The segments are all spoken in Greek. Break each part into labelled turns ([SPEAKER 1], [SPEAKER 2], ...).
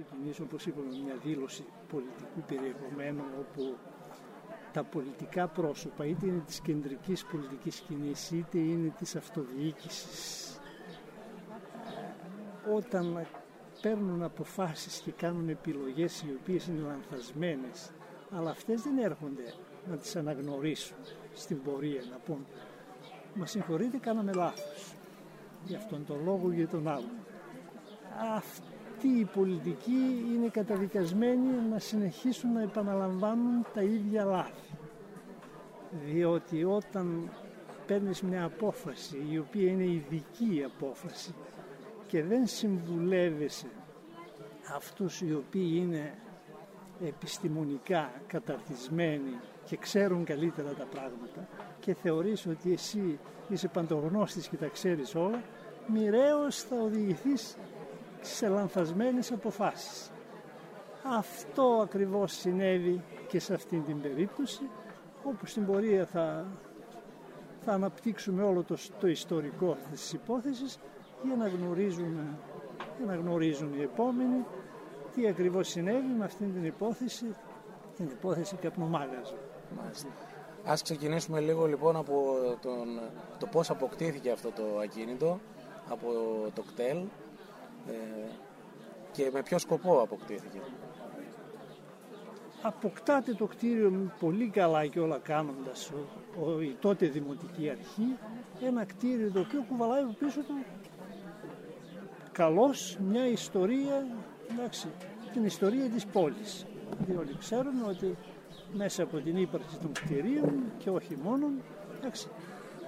[SPEAKER 1] ξεκινήσω, όπως είπαμε, μια δήλωση πολιτικού περιεχομένου όπου τα πολιτικά πρόσωπα, είτε είναι της κεντρικής πολιτικής σκηνής, είτε είναι της αυτοδιοίκησης, όταν παίρνουν αποφάσεις και κάνουν επιλογές οι οποίες είναι λανθασμένες, αλλά αυτές δεν έρχονται να τις αναγνωρίσουν στην πορεία, να πούν «Μα συγχωρείτε, κάναμε λάθος» για αυτόν τον λόγο ή για τον άλλο. Αυτή η πολιτική είναι καταδικασμένη να συνεχίσουν να επαναλαμβάνουν τα ίδια λάθη. Διότι όταν παίρνεις μια απόφαση η οποία είναι ειδική απόφαση και δεν συμβουλεύεσαι αυτούς οι οποίοι είναι επιστημονικά καταρτισμένοι και ξέρουν καλύτερα τα πράγματα και θεωρείς ότι εσύ είσαι παντογνώστης και τα ξέρεις όλα, μοιραίως θα οδηγηθείς σε λανθασμένες αποφάσεις. Αυτό ακριβώς συνέβη και σε αυτήν την περίπτωση, όπου στην πορεία θα, θα αναπτύξουμε όλο το, το ιστορικό της υπόθεσης για να γνωρίζουν, για να γνωρίζουν οι επόμενοι τι ακριβώς συνέβη με αυτήν την υπόθεση, την υπόθεση καπνομάγαζου.
[SPEAKER 2] Μάλιστα. Ας ξεκινήσουμε λίγο λοιπόν από τον, το πώς αποκτήθηκε αυτό το ακίνητο, από το κτέλ ε, και με ποιο σκοπό αποκτήθηκε;
[SPEAKER 1] Αποκτάται το κτίριο πολύ καλά και όλα κάνοντας ο, η τότε Δημοτική Αρχή ένα κτίριο το οποίο κουβαλάει πίσω του καλώς μια ιστορία, εντάξει, την ιστορία της πόλης. Διότι ξέρουμε ότι μέσα από την ύπαρξη των κτηρίων και όχι μόνο, εντάξει,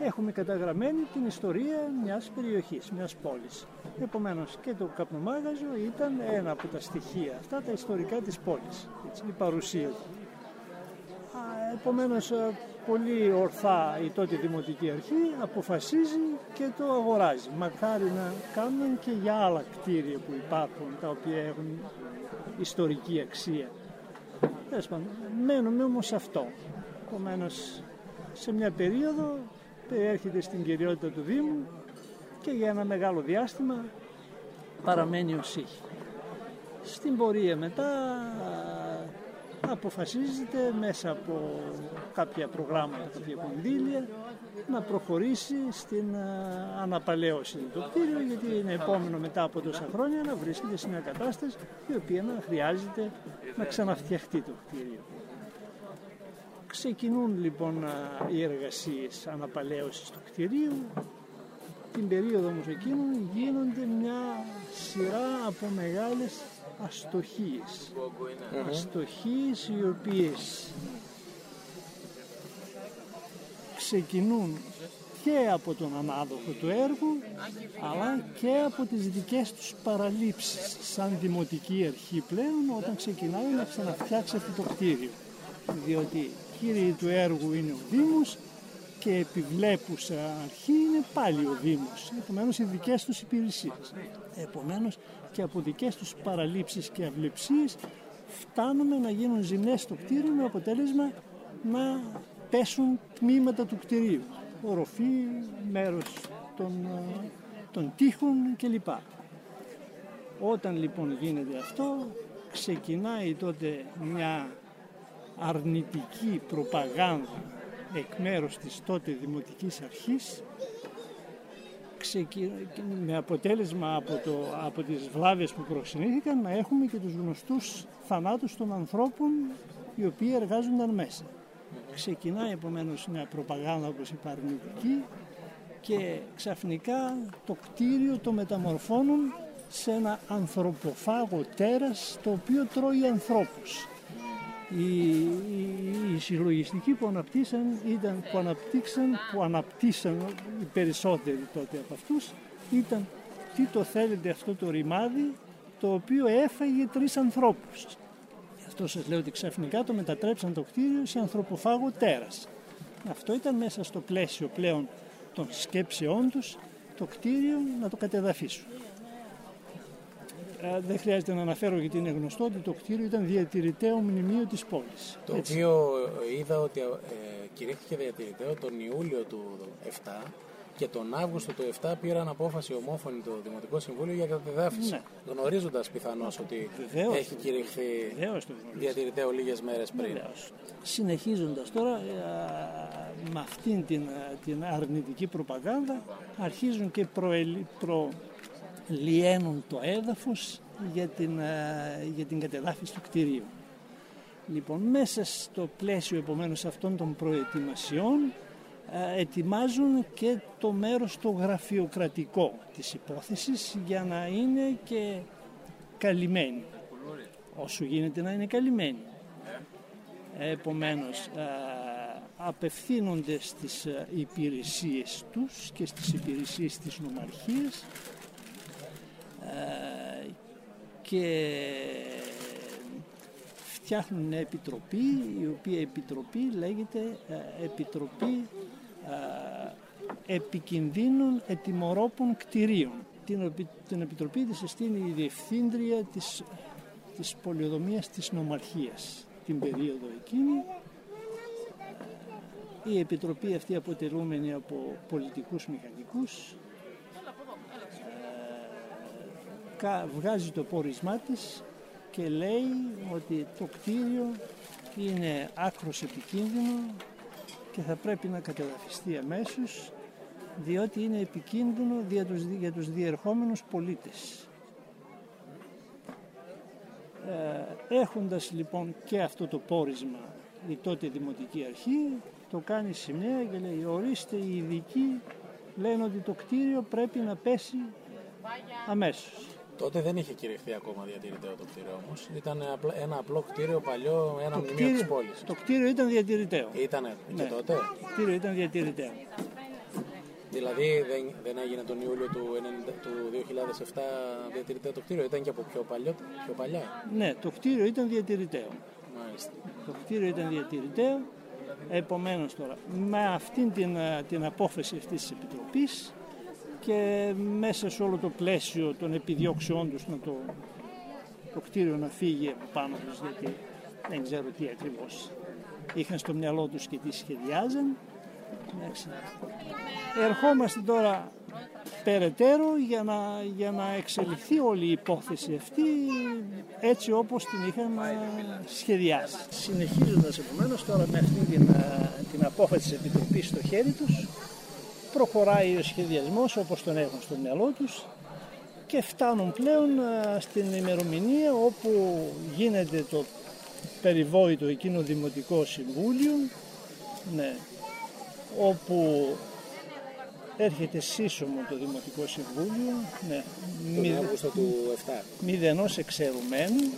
[SPEAKER 1] έχουμε καταγραμμένη την ιστορία μιας περιοχής, μιας πόλης. Επομένως και το καπνομάγαζο ήταν ένα από τα στοιχεία αυτά, τα ιστορικά της πόλης, έτσι, η παρουσία του. Επομένως πολύ ορθά η τότε Δημοτική Αρχή αποφασίζει και το αγοράζει. Μακάρι να κάνουν και για άλλα κτίρια που υπάρχουν, τα οποία έχουν ιστορική αξία. Μένουμε όμως αυτό. Επομένως, σε μια περίοδο έρχεται στην κυριότητα του Δήμου και για ένα μεγάλο διάστημα παραμένει ως είχε. Στην πορεία μετά αποφασίζεται μέσα από κάποια προγράμματα, κάποια κονδύλια να προχωρήσει στην αναπαλαίωση του κτίριο γιατί είναι επόμενο μετά από τόσα χρόνια να βρίσκεται σε μια κατάσταση η οποία να χρειάζεται να ξαναφτιαχτεί το κτίριο. Ξεκινούν λοιπόν οι εργασίες αναπαλαίωσης του κτηρίου. Την περίοδο όμως εκείνων γίνονται μια σειρά από μεγάλες αστοχίες. Αστοχίες οι οποίες ξεκινούν και από τον ανάδοχο του έργου αλλά και από τις δικές τους παραλήψεις σαν δημοτική αρχή πλέον όταν ξεκινάει να ξαναφτιάξει αυτό το κτίριο. Διότι κύριοι του έργου είναι ο Δήμος και επιβλέπουσα αρχή είναι πάλι ο Δήμος. Επομένως οι δικές τους υπηρεσίες. Επομένως και από δικές τους παραλήψεις και αυλεψίες φτάνουμε να γίνουν ζημιές στο κτίριο με αποτέλεσμα να πέσουν τμήματα του κτηρίου. Οροφή, μέρος των, των τείχων κλπ. Όταν λοιπόν γίνεται αυτό ξεκινάει τότε μια αρνητική προπαγάνδα εκ μέρους της τότε Δημοτικής Αρχής με αποτέλεσμα από, το, από τις βλάβες που προξενήθηκαν να έχουμε και τους γνωστούς θανάτους των ανθρώπων οι οποίοι εργάζονταν μέσα. Ξεκινάει επομένως μια προπαγάνδα όπως είπα αρνητική και ξαφνικά το κτίριο το μεταμορφώνουν σε ένα ανθρωποφάγο τέρας το οποίο τρώει ανθρώπους. Οι, οι, οι συλλογιστικοί που αναπτύσσαν ήταν που αναπτύξαν, που αναπτύσσαν οι περισσότεροι τότε από αυτούς ήταν τι το θέλετε αυτό το ρημάδι το οποίο έφαγε τρεις ανθρώπους. Γι' αυτό σας λέω ότι ξαφνικά το μετατρέψαν το κτίριο σε ανθρωποφάγο τέρας. Αυτό ήταν μέσα στο πλαίσιο πλέον των σκέψεών τους το κτίριο να το κατεδαφίσουν. Ε, δεν χρειάζεται να αναφέρω γιατί είναι γνωστό ότι το κτίριο ήταν διατηρηταίο μνημείο της πόλης.
[SPEAKER 2] Το οποίο είδα ότι ε, κηρύχθηκε διατηρηταίο τον Ιούλιο του 7 και τον Αύγουστο του 7 πήραν απόφαση ομόφωνη το Δημοτικό Συμβούλιο για κατεδάφιση. Ναι. Γνωρίζοντας πιθανώς ότι Βεβαίως. έχει κηρυχθεί διατηρητέο λίγες μέρες πριν.
[SPEAKER 1] Συνεχίζοντας τώρα ε, με αυτήν την, ε, την αρνητική προπαγάνδα αρχίζουν και προελι, προλιένουν το έδαφος για την, ε, για την κατεδάφιση του κτηρίου. Λοιπόν, μέσα στο πλαίσιο επομένως αυτών των προετοιμασιών ε, ετοιμάζουν και το μέρος το γραφειοκρατικό της υπόθεσης για να είναι και καλυμμένοι όσο γίνεται να είναι καλυμμένοι επομένως ε, απευθύνονται στις ε, υπηρεσίες τους και στις υπηρεσίες της νομαρχίας και φτιάχνουν μια επιτροπή η οποία επιτροπή λέγεται Επιτροπή επικινδύνων ετιμορόπων κτηρίων. Την, την Επιτροπή της συστήνει η Διευθύντρια της, της Πολιοδομίας της Νομαρχίας την περίοδο εκείνη. Η Επιτροπή αυτή αποτελούμενη από πολιτικούς μηχανικούς βγάζει το πόρισμά της και λέει ότι το κτίριο είναι άκρος επικίνδυνο και θα πρέπει να κατεδαφιστεί αμέσως διότι είναι επικίνδυνο για τους, για τους διερχόμενους πολίτες. Ε, έχοντας λοιπόν και αυτό το πόρισμα η τότε Δημοτική Αρχή το κάνει σημαία και λέει ορίστε οι ειδικοί λένε ότι το κτίριο πρέπει να πέσει αμέσως.
[SPEAKER 2] Τότε δεν είχε κηρυχθεί ακόμα διατηρητέο το κτίριο όμως. Ήταν ένα απλό κτίριο παλιό, ένα το μνημείο της πόλης.
[SPEAKER 1] Το κτίριο ήταν διατηρητέο.
[SPEAKER 2] Ήτανε και ναι. τότε;
[SPEAKER 1] Το κτίριο ήταν διατηρητέο.
[SPEAKER 2] Δηλαδή δεν, δεν έγινε τον Ιούλιο του, 90, του 2007 διατηρητέο το κτίριο, ήταν και από πιο, παλιό, πιο παλιά;
[SPEAKER 1] Ναι, το κτίριο ήταν διατηρητέο. Μάλιστα. Το κτίριο ήταν διατηρητέο. Επομένως τώρα, με αυτήν την, την απόφαση αυτής της Επιτροπής και μέσα σε όλο το πλαίσιο των επιδιώξεών τους να το, το κτίριο να φύγει πάνω τους γιατί δεν ξέρω τι ακριβώς είχαν στο μυαλό τους και τι σχεδιάζαν. Ερχόμαστε τώρα περαιτέρω για να, για να εξελιχθεί όλη η υπόθεση αυτή έτσι όπως την είχαν ε, σχεδιάσει. Συνεχίζοντας επομένως τώρα με αυτή την, ε, την απόφαση της Επιτροπής στο χέρι τους προχωράει ο σχεδιασμός όπως τον έχουν στο μυαλό τους και φτάνουν πλέον στην ημερομηνία όπου γίνεται το περιβόητο εκείνο Δημοτικό Συμβούλιο ναι, όπου έρχεται σύσσωμο το Δημοτικό Συμβούλιο
[SPEAKER 2] ναι, τον Αύγουστο του 7
[SPEAKER 1] μηδενός εξαιρουμένου.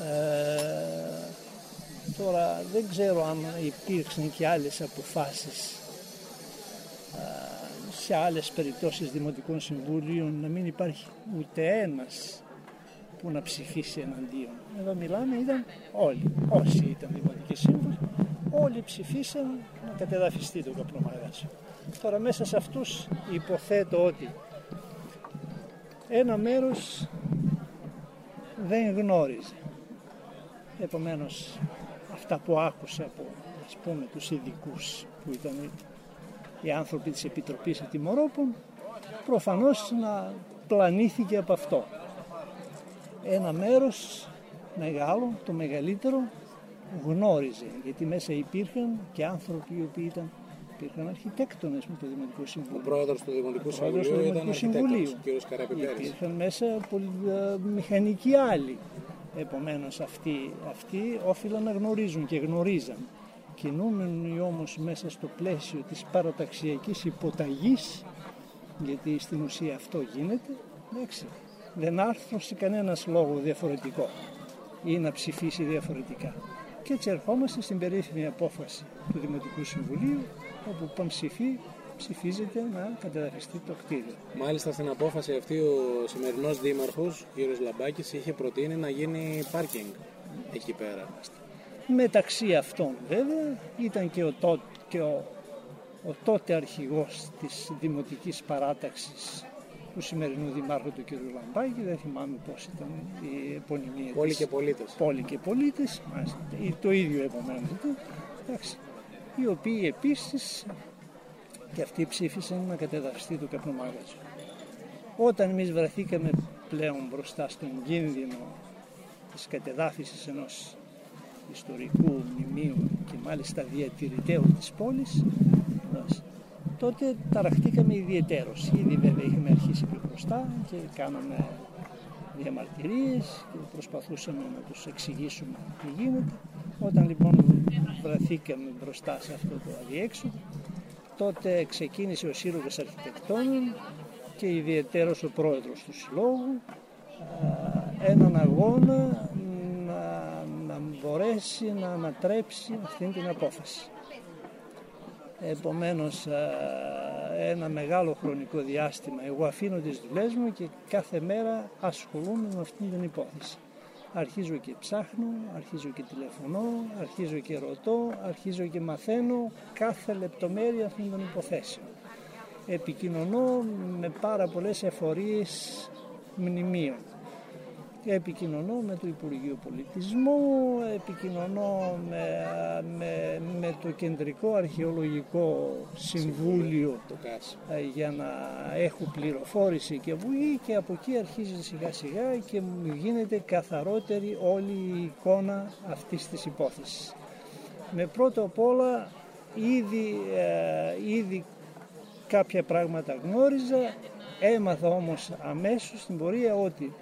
[SPEAKER 1] Ε, τώρα δεν ξέρω αν υπήρξαν και άλλες αποφάσεις σε άλλες περιπτώσεις δημοτικών συμβουλίων να μην υπάρχει ούτε ένας που να ψηφίσει εναντίον. Εδώ μιλάμε ήταν όλοι, όσοι ήταν δημοτικοί σύμβουλοι, όλοι ψηφίσαν να κατεδαφιστεί το καπνομαγάσιο. Τώρα μέσα σε αυτούς υποθέτω ότι ένα μέρος δεν γνώριζε. Επομένως αυτά που άκουσα από ας πούμε τους ειδικούς που ήταν οι άνθρωποι της Επιτροπής Ατιμορόπων προφανώς να πλανήθηκε από αυτό. Ένα μέρος μεγάλο, το μεγαλύτερο, γνώριζε, γιατί μέσα υπήρχαν και άνθρωποι οι οποίοι ήταν υπήρχαν αρχιτέκτονες με το Δημοτικό Συμβούλιο.
[SPEAKER 2] Ο πρόεδρος του Δημοτικού Συμβουλίου ήταν αρχιτέκτονος, κ.
[SPEAKER 1] Υπήρχαν μέσα πολυ... Ε, μηχανικοί άλλοι. Επομένως αυτοί, αυτοί όφυλαν να γνωρίζουν και γνωρίζαν. Κινούμενοι όμως μέσα στο πλαίσιο της παραταξιακής υποταγής, γιατί στην ουσία αυτό γίνεται, εντάξει, δεν άρθρωσε κανένας λόγο διαφορετικό ή να ψηφίσει διαφορετικά. Και έτσι ερχόμαστε στην περίφημη απόφαση του Δημοτικού Συμβουλίου, όπου πανψηφί ψηφίζεται να καταδαφιστεί το κτίριο.
[SPEAKER 2] Μάλιστα στην απόφαση αυτή ο σημερινός δήμαρχος, κ. Λαμπάκης, είχε προτείνει να γίνει πάρκινγκ εκεί πέρα.
[SPEAKER 1] Μεταξύ αυτών βέβαια ήταν και ο, τότε, και ο, ο τότε αρχηγός της Δημοτικής Παράταξης του σημερινού Δημάρχου του κ. Λαμπάκη, δεν θυμάμαι πώς ήταν η επωνυμία
[SPEAKER 2] Πόλη και πολίτες.
[SPEAKER 1] Πόλη και πολίτες, το ίδιο επομένως. Εντάξει, οι οποίοι επίσης και αυτοί ψήφισαν να κατεδαφιστεί το καπνομάγαζο. Όταν εμείς βρεθήκαμε πλέον μπροστά στον κίνδυνο της κατεδάφισης ενός ιστορικού μνημείου και μάλιστα διατηρηταίου της πόλης, τότε ταραχτήκαμε ιδιαιτέρως. Ήδη βέβαια είχαμε αρχίσει πιο μπροστά και κάναμε διαμαρτυρίες και προσπαθούσαμε να τους εξηγήσουμε τι γίνεται. Όταν λοιπόν βρεθήκαμε μπροστά σε αυτό το αδιέξοδο, τότε ξεκίνησε ο Σύλλογος Αρχιτεκτόνων και ιδιαιτέρως ο πρόεδρος του Συλλόγου έναν αγώνα να, να μπορέσει να ανατρέψει αυτήν την απόφαση. Επομένως ένα μεγάλο χρονικό διάστημα εγώ αφήνω τις δουλειές μου και κάθε μέρα ασχολούμαι με αυτήν την υπόθεση. Αρχίζω και ψάχνω, αρχίζω και τηλεφωνώ, αρχίζω και ρωτώ, αρχίζω και μαθαίνω κάθε λεπτομέρεια αυτών των υποθέσεων. Επικοινωνώ με πάρα πολλές εφορίες μνημείων επικοινωνώ με το Υπουργείο Πολιτισμού, επικοινωνώ με, με, με το Κεντρικό Αρχαιολογικό Συμβούλιο ε, για να έχω πληροφόρηση και βουλή και από εκεί αρχίζει σιγά σιγά και μου γίνεται καθαρότερη όλη η εικόνα αυτής της υπόθεσης. Με πρώτο απ' όλα ήδη, ε, ήδη κάποια πράγματα γνώριζα, έμαθα όμως αμέσως στην πορεία ότι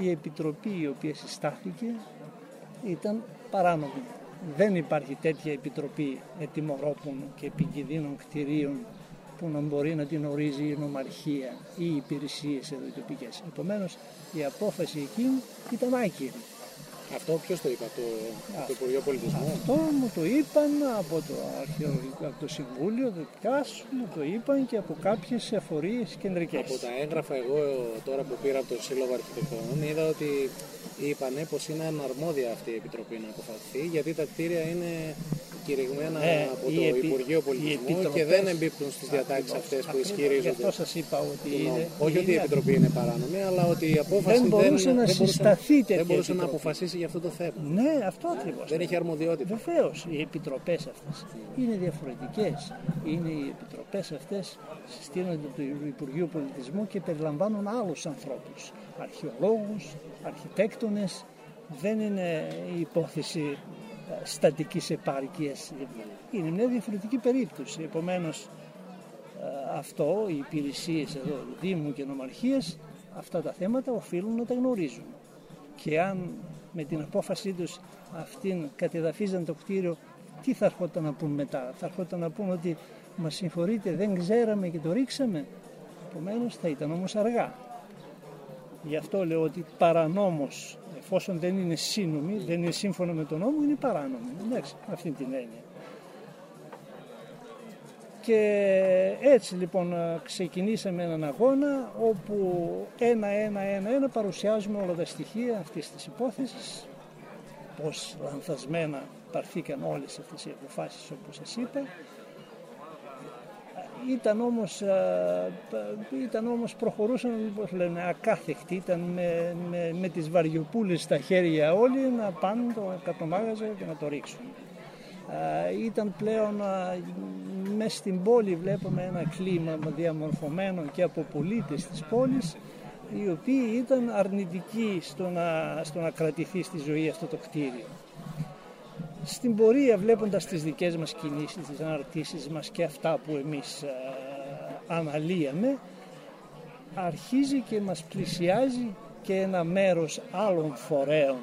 [SPEAKER 1] η επιτροπή η οποία συστάθηκε ήταν παράνομη. Δεν υπάρχει τέτοια επιτροπή ετοιμορόπων και επικινδύνων κτηρίων που να μπορεί να την ορίζει η νομαρχία ή οι υπηρεσίες εδώ οι τοπικές. Επομένως η απόφαση εκείνη ήταν άκυρη.
[SPEAKER 2] Αυτό ποιος το είπε, το, το Υπουργείο Πολιτισμού;
[SPEAKER 1] Αυτό μου το είπαν από το, αρχαιολογικό, από το Συμβούλιο, το ΚΑΣ, μου το είπαν και από κάποιες εφορίες κεντρικές.
[SPEAKER 2] Από τα έγγραφα, εγώ τώρα που πήρα από το Σύλλογο Αρχιτεκτονών, είδα ότι είπαν πως είναι αναρμόδια αυτή η επιτροπή να αποφαθεί, γιατί τα κτίρια είναι κηρυγμένα ε, από το επι... Υπουργείο Πολιτισμού και δεν εμπίπτουν στις διατάξεις αυτές που ισχυρίζονται. Γι'
[SPEAKER 1] αυτό σας είπα ότι είναι.
[SPEAKER 2] Όχι ότι η Επιτροπή είναι παράνομη, αλλά ότι η απόφαση
[SPEAKER 1] δεν μπορούσε να συσταθεί τέτοια.
[SPEAKER 2] Δεν μπορούσε να αποφασίσει για αυτό το θέμα.
[SPEAKER 1] Ναι, αυτό ακριβώς.
[SPEAKER 2] Δεν έχει αρμοδιότητα.
[SPEAKER 1] Βεβαίως, οι επιτροπές αυτές είναι διαφορετικές. Είναι οι επιτροπές αυτές συστήνονται του Υπουργείου Πολιτισμού και περιλαμβάνουν άλλους ανθρώπους. Αρχαιολόγους, αρχιτέκτονες. Δεν είναι η υπόθεση στατικής επάρκειας. Είναι μια διαφορετική περίπτωση. Επομένως ε, αυτό, οι υπηρεσίες εδώ, Δήμου και Νομαρχίες, αυτά τα θέματα οφείλουν να τα γνωρίζουν. Και αν με την απόφασή τους αυτήν κατεδαφίζαν το κτίριο, τι θα έρχονταν να πούν μετά; Θα έρχονταν να πούν ότι μας συγχωρείτε δεν ξέραμε και το ρίξαμε. Επομένως θα ήταν όμως αργά. Γι' αυτό λέω ότι παρανόμως εφόσον δεν είναι σύνομη, δεν είναι σύμφωνο με τον νόμο, είναι παράνομη. Εντάξει, αυτή την έννοια. Και έτσι λοιπόν ξεκινήσαμε έναν αγώνα όπου ένα-ένα ένα-ένα παρουσιάζουμε όλα τα στοιχεία αυτής της υπόθεσης πώς λανθασμένα παρθήκαν όλες αυτές οι αποφάσεις όπως σας είπα ήταν όμως, ήταν όμως προχωρούσαν όπως λένε ακάθεκτοι, ήταν με, με, με τις βαριοπούλες στα χέρια όλοι να πάνε το κατομάγαζο και να το ρίξουν. Ήταν πλέον μέσα στην πόλη βλέπουμε ένα κλίμα διαμορφωμένο και από πολίτες της πόλης οι οποίοι ήταν αρνητικοί στο να, στο να κρατηθεί στη ζωή αυτό το κτίριο στην πορεία βλέποντας τις δικές μας κινήσεις, τις αναρτήσεις μας και αυτά που εμείς ε, αναλύαμε αρχίζει και μας πλησιάζει και ένα μέρος άλλων φορέων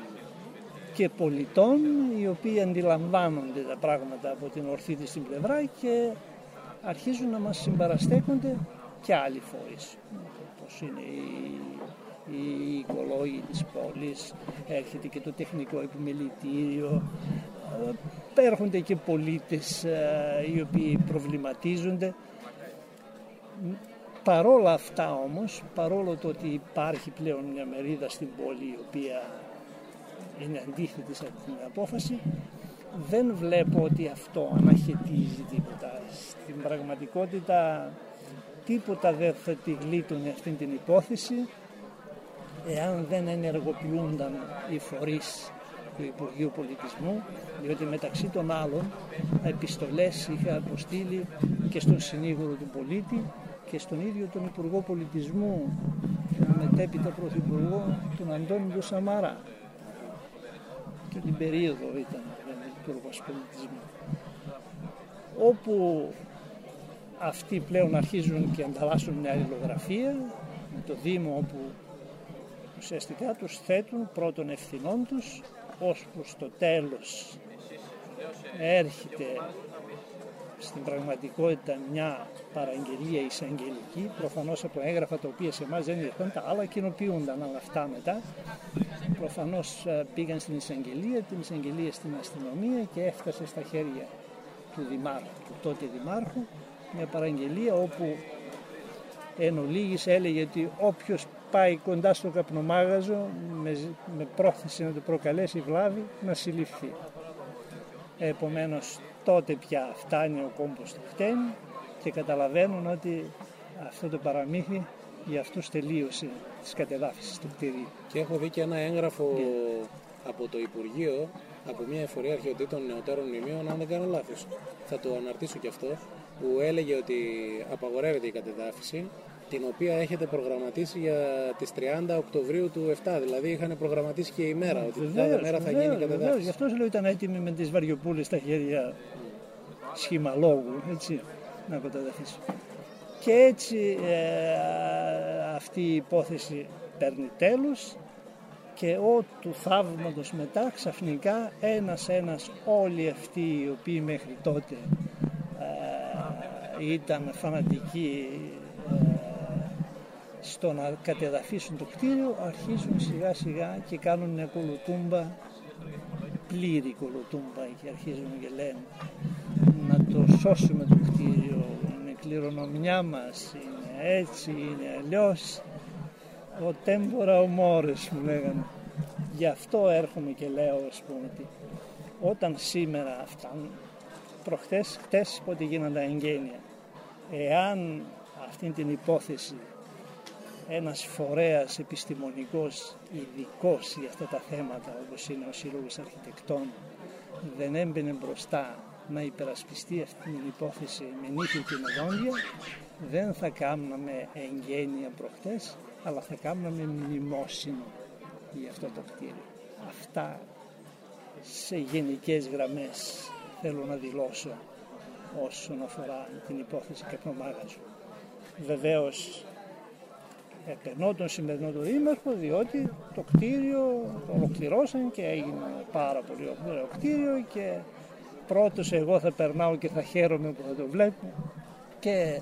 [SPEAKER 1] και πολιτών οι οποίοι αντιλαμβάνονται τα πράγματα από την ορθή της την πλευρά και αρχίζουν να μας συμπαραστέκονται και άλλοι φορείς όπως είναι οι, οι οικολόγοι της πόλης, έρχεται και το τεχνικό επιμελητήριο, έρχονται και πολίτες ε, οι οποίοι προβληματίζονται. Παρόλα αυτά όμως, παρόλο το ότι υπάρχει πλέον μια μερίδα στην πόλη η οποία είναι αντίθετη σε αυτή την απόφαση, δεν βλέπω ότι αυτό αναχαιτίζει τίποτα. Στην πραγματικότητα τίποτα δεν θα τη γλίτωνε αυτή την υπόθεση εάν δεν ενεργοποιούνταν οι φορείς του Υπουργείου Πολιτισμού, διότι μεταξύ των άλλων επιστολές είχα αποστείλει και στον συνήγορο του πολίτη και στον ίδιο τον Υπουργό Πολιτισμού, μετέπειτα Πρωθυπουργό, τον Αντώνη του Σαμαρά. Και την περίοδο ήταν Υπουργός Πολιτισμού. Όπου αυτοί πλέον αρχίζουν και ανταλλάσσουν μια αλληλογραφία με το Δήμο όπου ουσιαστικά τους θέτουν πρώτων ευθυνών τους ώσπου στο τέλος έρχεται στην πραγματικότητα μια παραγγελία εισαγγελική, προφανώς από έγγραφα τα οποία σε εμάς δεν ήρθαν, τα άλλα κοινοποιούνταν αλλά αυτά μετά. Προφανώς ε, πήγαν στην εισαγγελία, την εισαγγελία στην αστυνομία και έφτασε στα χέρια του Δημάρχου, του τότε Δημάρχου, μια παραγγελία όπου εν ολίγης έλεγε ότι όποιος πάει κοντά στο καπνομάγαζο με, με πρόθεση να το προκαλέσει βλάβη να συλληφθεί. Επομένως τότε πια φτάνει ο κόμπος του χτένι και καταλαβαίνουν ότι αυτό το παραμύθι για αυτούς τελείωσε τις κατεδάφισης του κτηρίου.
[SPEAKER 2] Και έχω δει και ένα έγγραφο από το Υπουργείο από μια εφορία αρχαιοτήτων νεωτέρων μνημείων, αν δεν κάνω λάθος. Θα το αναρτήσω και αυτό, που έλεγε ότι απαγορεύεται η κατεδάφιση την οποία έχετε προγραμματίσει για τις 30 Οκτωβρίου του 7. Δηλαδή είχαν προγραμματίσει και η μέρα, ότι την κάθε μέρα θα γίνει η κατεδάφιση.
[SPEAKER 1] Γι' αυτό λέω ήταν έτοιμοι με τις βαριοπούλες στα χέρια σχημαλόγου, έτσι, να κατεδαφίσουν. Και έτσι ε, αυτή η υπόθεση παίρνει τέλος και ό του θαύματος μετά ξαφνικά ένας-ένας όλοι αυτοί οι οποίοι μέχρι τότε ε, ήταν φανατικοί στο να κατεδαφίσουν το κτίριο αρχίζουν σιγά σιγά και κάνουν μια κολοτούμπα πλήρη κολοτούμπα και αρχίζουν και λένε να το σώσουμε το κτίριο είναι κληρονομιά μας είναι έτσι, είναι αλλιώς. ο τέμπορα ο μόρες μου λέγανε γι' αυτό έρχομαι και λέω ας πούμε ότι όταν σήμερα αυτά προχτές, χτες πότε γίνανε τα εγγένεια εάν αυτή την υπόθεση ένας φορέας επιστημονικός ειδικός για αυτά τα θέματα όπως είναι ο Σύλλογος Αρχιτεκτών δεν έμπαινε μπροστά να υπερασπιστεί αυτή την υπόθεση με νύχη και με δόντια δεν θα κάναμε εγγένεια προχτές αλλά θα κάναμε μνημόσυνο για αυτό το κτίριο. Αυτά σε γενικές γραμμές θέλω να δηλώσω όσον αφορά την υπόθεση Καπνομάγαζου. Βεβαίως επενώ τον σημερινό του δήμαρχο διότι το κτίριο το ολοκληρώσαν και έγινε πάρα πολύ ωραίο κτίριο και πρώτος εγώ θα περνάω και θα χαίρομαι που θα το βλέπω και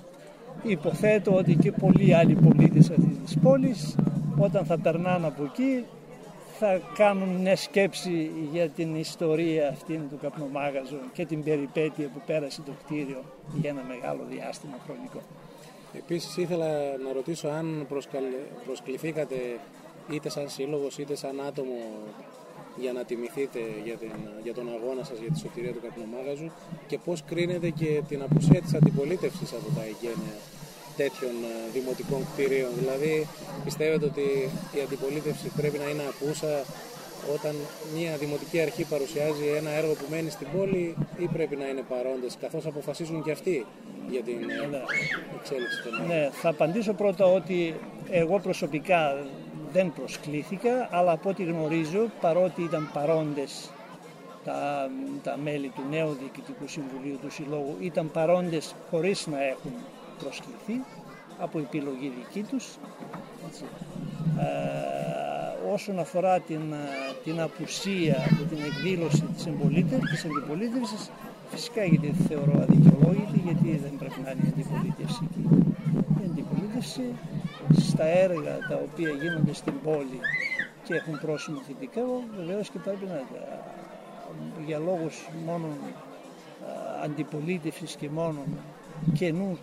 [SPEAKER 1] υποθέτω ότι και πολλοί άλλοι πολίτες αυτής της πόλης όταν θα περνάνε από εκεί θα κάνουν μια σκέψη για την ιστορία αυτήν του καπνομάγαζου και την περιπέτεια που πέρασε το κτίριο για ένα μεγάλο διάστημα χρονικό.
[SPEAKER 2] Επίσης ήθελα να ρωτήσω αν προσκληθήκατε είτε σαν σύλλογος είτε σαν άτομο για να τιμηθείτε για, την, για τον αγώνα σας για τη σωτηρία του καπνομάγαζου και πώς κρίνετε και την απουσία της αντιπολίτευσης από τα εγγένεια τέτοιων ε, δημοτικών κτηρίων. Δηλαδή πιστεύετε ότι η αντιπολίτευση πρέπει να είναι απούσα όταν μια δημοτική αρχή παρουσιάζει ένα έργο που μένει στην πόλη ή πρέπει να είναι παρόντες καθώς αποφασίζουν και αυτοί για την ε, ναι. εξέλιξη των
[SPEAKER 1] Ναι, θα απαντήσω πρώτα ότι εγώ προσωπικά δεν προσκλήθηκα αλλά από ό,τι γνωρίζω παρότι ήταν παρόντες τα, τα μέλη του νέου Διοικητικού Συμβουλίου του Συλλόγου ήταν παρόντες χωρίς να έχουν προσκληθεί από επιλογή δική τους. Έτσι. Ε, όσον αφορά την, την απουσία και την εκδήλωση της, της αντιπολίτευσης, φυσικά γιατί θεωρώ αδικαιολόγητη, γιατί δεν πρέπει να είναι η αντιπολίτευση εκεί. Η αντιπολίτευση στα έργα τα οποία γίνονται στην πόλη και έχουν πρόσημο θετικά, βεβαίως και πρέπει να για λόγους μόνο αντιπολίτευσης και μόνο καινού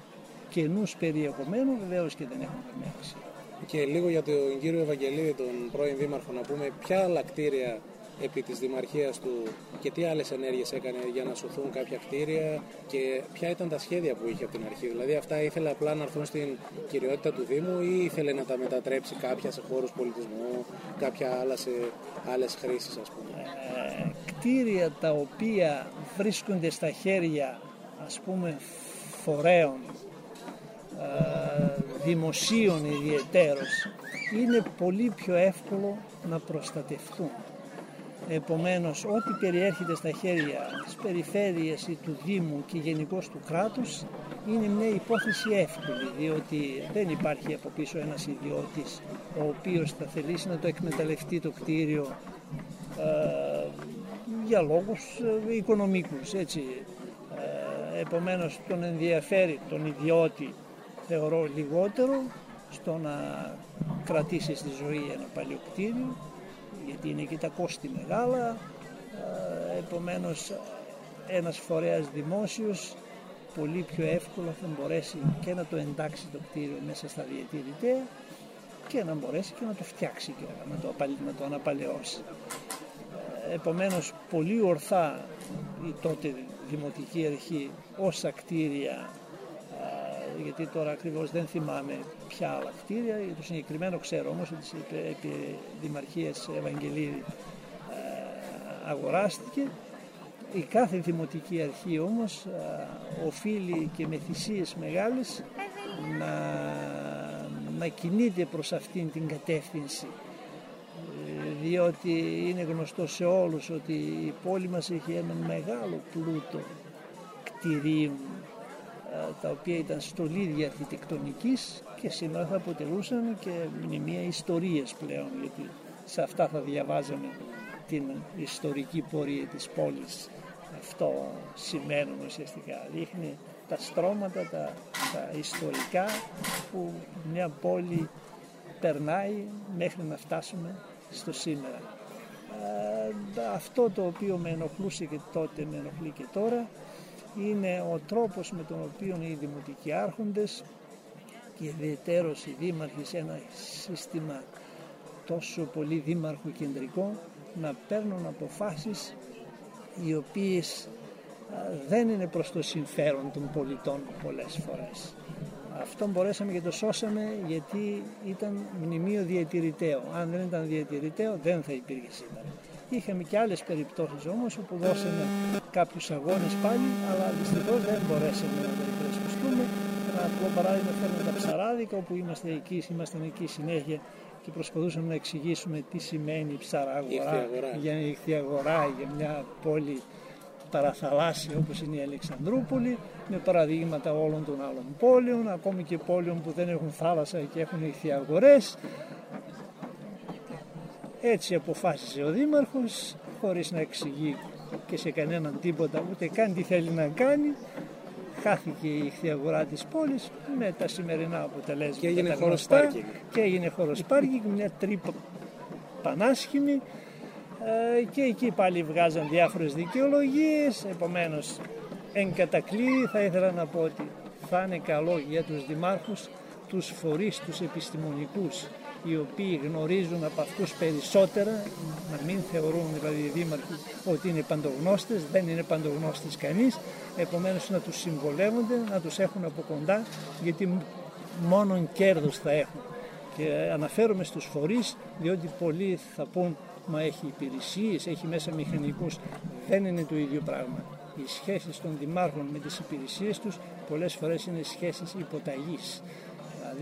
[SPEAKER 1] καινούς περιεχομένου βεβαίως και δεν έχουμε καμία αξία.
[SPEAKER 2] Και λίγο για τον κύριο Ευαγγελίδη, τον πρώην Δήμαρχο, να πούμε ποια άλλα κτίρια επί της δημαρχίας του και τι άλλες ενέργειες έκανε για να σωθούν κάποια κτίρια και ποια ήταν τα σχέδια που είχε από την αρχή. Δηλαδή αυτά ήθελε απλά να έρθουν στην κυριότητα του Δήμου ή ήθελε να τα μετατρέψει κάποια σε χώρους πολιτισμού, κάποια άλλα σε άλλες χρήσεις ας πούμε;
[SPEAKER 1] Ε, κτίρια τα οποία βρίσκονται στα χέρια ας πούμε φορέων ε, δημοσίων ιδιαιτέρως είναι πολύ πιο εύκολο να προστατευτούν. Επομένως, ό,τι περιέρχεται στα χέρια της περιφέρειας ή του Δήμου και γενικώς του κράτους είναι μια υπόθεση εύκολη, διότι δεν υπάρχει από πίσω ένας ιδιώτης ο οποίος θα θελήσει να το εκμεταλλευτεί το κτίριο ε, για λόγους ε, οικονομικούς, έτσι. Ε, επομένως, τον ενδιαφέρει τον ιδιώτη θεωρώ λιγότερο στο να κρατήσεις στη ζωή ένα παλιό κτίριο γιατί είναι και τα κόστη μεγάλα ε, επομένως ένας φορέας δημόσιος πολύ πιο εύκολα θα μπορέσει και να το εντάξει το κτίριο μέσα στα διατηρητέα και να μπορέσει και να το φτιάξει και να το, να το αναπαλαιώσει. Ε, επομένως πολύ ορθά η τότε Δημοτική Αρχή όσα κτίρια γιατί τώρα ακριβώς δεν θυμάμαι ποια άλλα κτίρια, για το συγκεκριμένο ξέρω όμως ότι επί Δημαρχίας Ευαγγελίδη ε, αγοράστηκε. Η κάθε δημοτική αρχή όμως ε, οφείλει και με θυσίες μεγάλες να, να κινείται προς αυτήν την κατεύθυνση. Ε, διότι είναι γνωστό σε όλους ότι η πόλη μας έχει έναν μεγάλο πλούτο κτηρίων τα οποία ήταν στολίδια αρχιτεκτονικής και σήμερα θα αποτελούσαν και μνημεία ιστορίες πλέον γιατί σε αυτά θα διαβάζαμε την ιστορική πορεία της πόλης. Αυτό σημαίνουν ουσιαστικά. Δείχνει τα στρώματα τα, τα ιστορικά που μια πόλη περνάει μέχρι να φτάσουμε στο σήμερα. Αυτό το οποίο με ενοχλούσε και τότε με ενοχλεί και τώρα είναι ο τρόπος με τον οποίο οι δημοτικοί άρχοντες και ιδιαίτερος οι δήμαρχοι σε ένα σύστημα τόσο πολύ δήμαρχο κεντρικό να παίρνουν αποφάσεις οι οποίες δεν είναι προς το συμφέρον των πολιτών πολλές φορές. Αυτό μπορέσαμε και το σώσαμε γιατί ήταν μνημείο διατηρηταίο. Αν δεν ήταν διατηρηταίο δεν θα υπήρχε σήμερα. Είχαμε και άλλες περιπτώσεις όμως όπου δώσαμε κάποιους αγώνες πάλι, αλλά δυστυχώς δεν μπορέσαμε να τα υπερασπιστούμε. Ένα απλό παράδειγμα φέρνουμε τα ψαράδικα όπου είμαστε εκεί, ήμασταν εκεί συνέχεια και προσπαθούσαμε να εξηγήσουμε τι σημαίνει ψαραγορά για αγορά, για μια πόλη παραθαλάσσια όπως είναι η Αλεξανδρούπολη με παραδείγματα όλων των άλλων πόλεων ακόμη και πόλεων που δεν έχουν θάλασσα και έχουν ηχθιαγορές έτσι αποφάσισε ο Δήμαρχος χωρίς να εξηγεί και σε κανέναν τίποτα ούτε καν τι θέλει να κάνει. Χάθηκε η ηχθιαγορά της πόλης με τα σημερινά αποτελέσματα
[SPEAKER 2] και έγινε χώρος πάρκινγκ.
[SPEAKER 1] Και έγινε χώρος πάρκινγκ μια τρύπα πανάσχημη. Ε, και εκεί πάλι βγάζαν διάφορες δικαιολογίες. Επομένως εν κατακλείδη θα ήθελα να πω ότι θα είναι καλό για τους δημάρχους τους φορείς τους επιστημονικούς οι οποίοι γνωρίζουν από αυτούς περισσότερα, να μην θεωρούν δηλαδή οι δήμαρχοι ότι είναι παντογνώστες, δεν είναι παντογνώστες κανείς, επομένως να τους συμβολεύονται, να τους έχουν από κοντά, γιατί μόνον κέρδος θα έχουν. Και αναφέρομαι στους φορείς, διότι πολλοί θα πούν, μα έχει υπηρεσίες, έχει μέσα μηχανικούς, δεν είναι το ίδιο πράγμα. Οι σχέσεις των δημάρχων με τις υπηρεσίες τους πολλές φορές είναι σχέσεις υποταγής.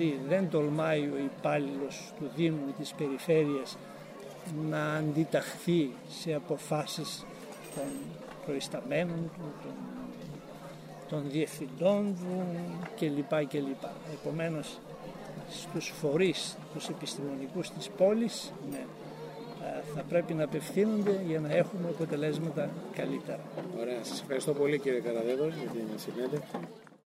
[SPEAKER 1] Δηλαδή δεν τολμάει ο υπάλληλος του Δήμου της Περιφέρειας να αντιταχθεί σε αποφάσεις των προϊσταμένων του, των, των διευθυντών του κλπ. κλπ. Επομένως στους φορείς, τους επιστημονικούς της πόλης ναι, θα πρέπει να απευθύνονται για να έχουμε αποτελέσματα καλύτερα.
[SPEAKER 2] Ωραία. Σας ευχαριστώ πολύ κύριε Καραδέδος για την συνέντευξη.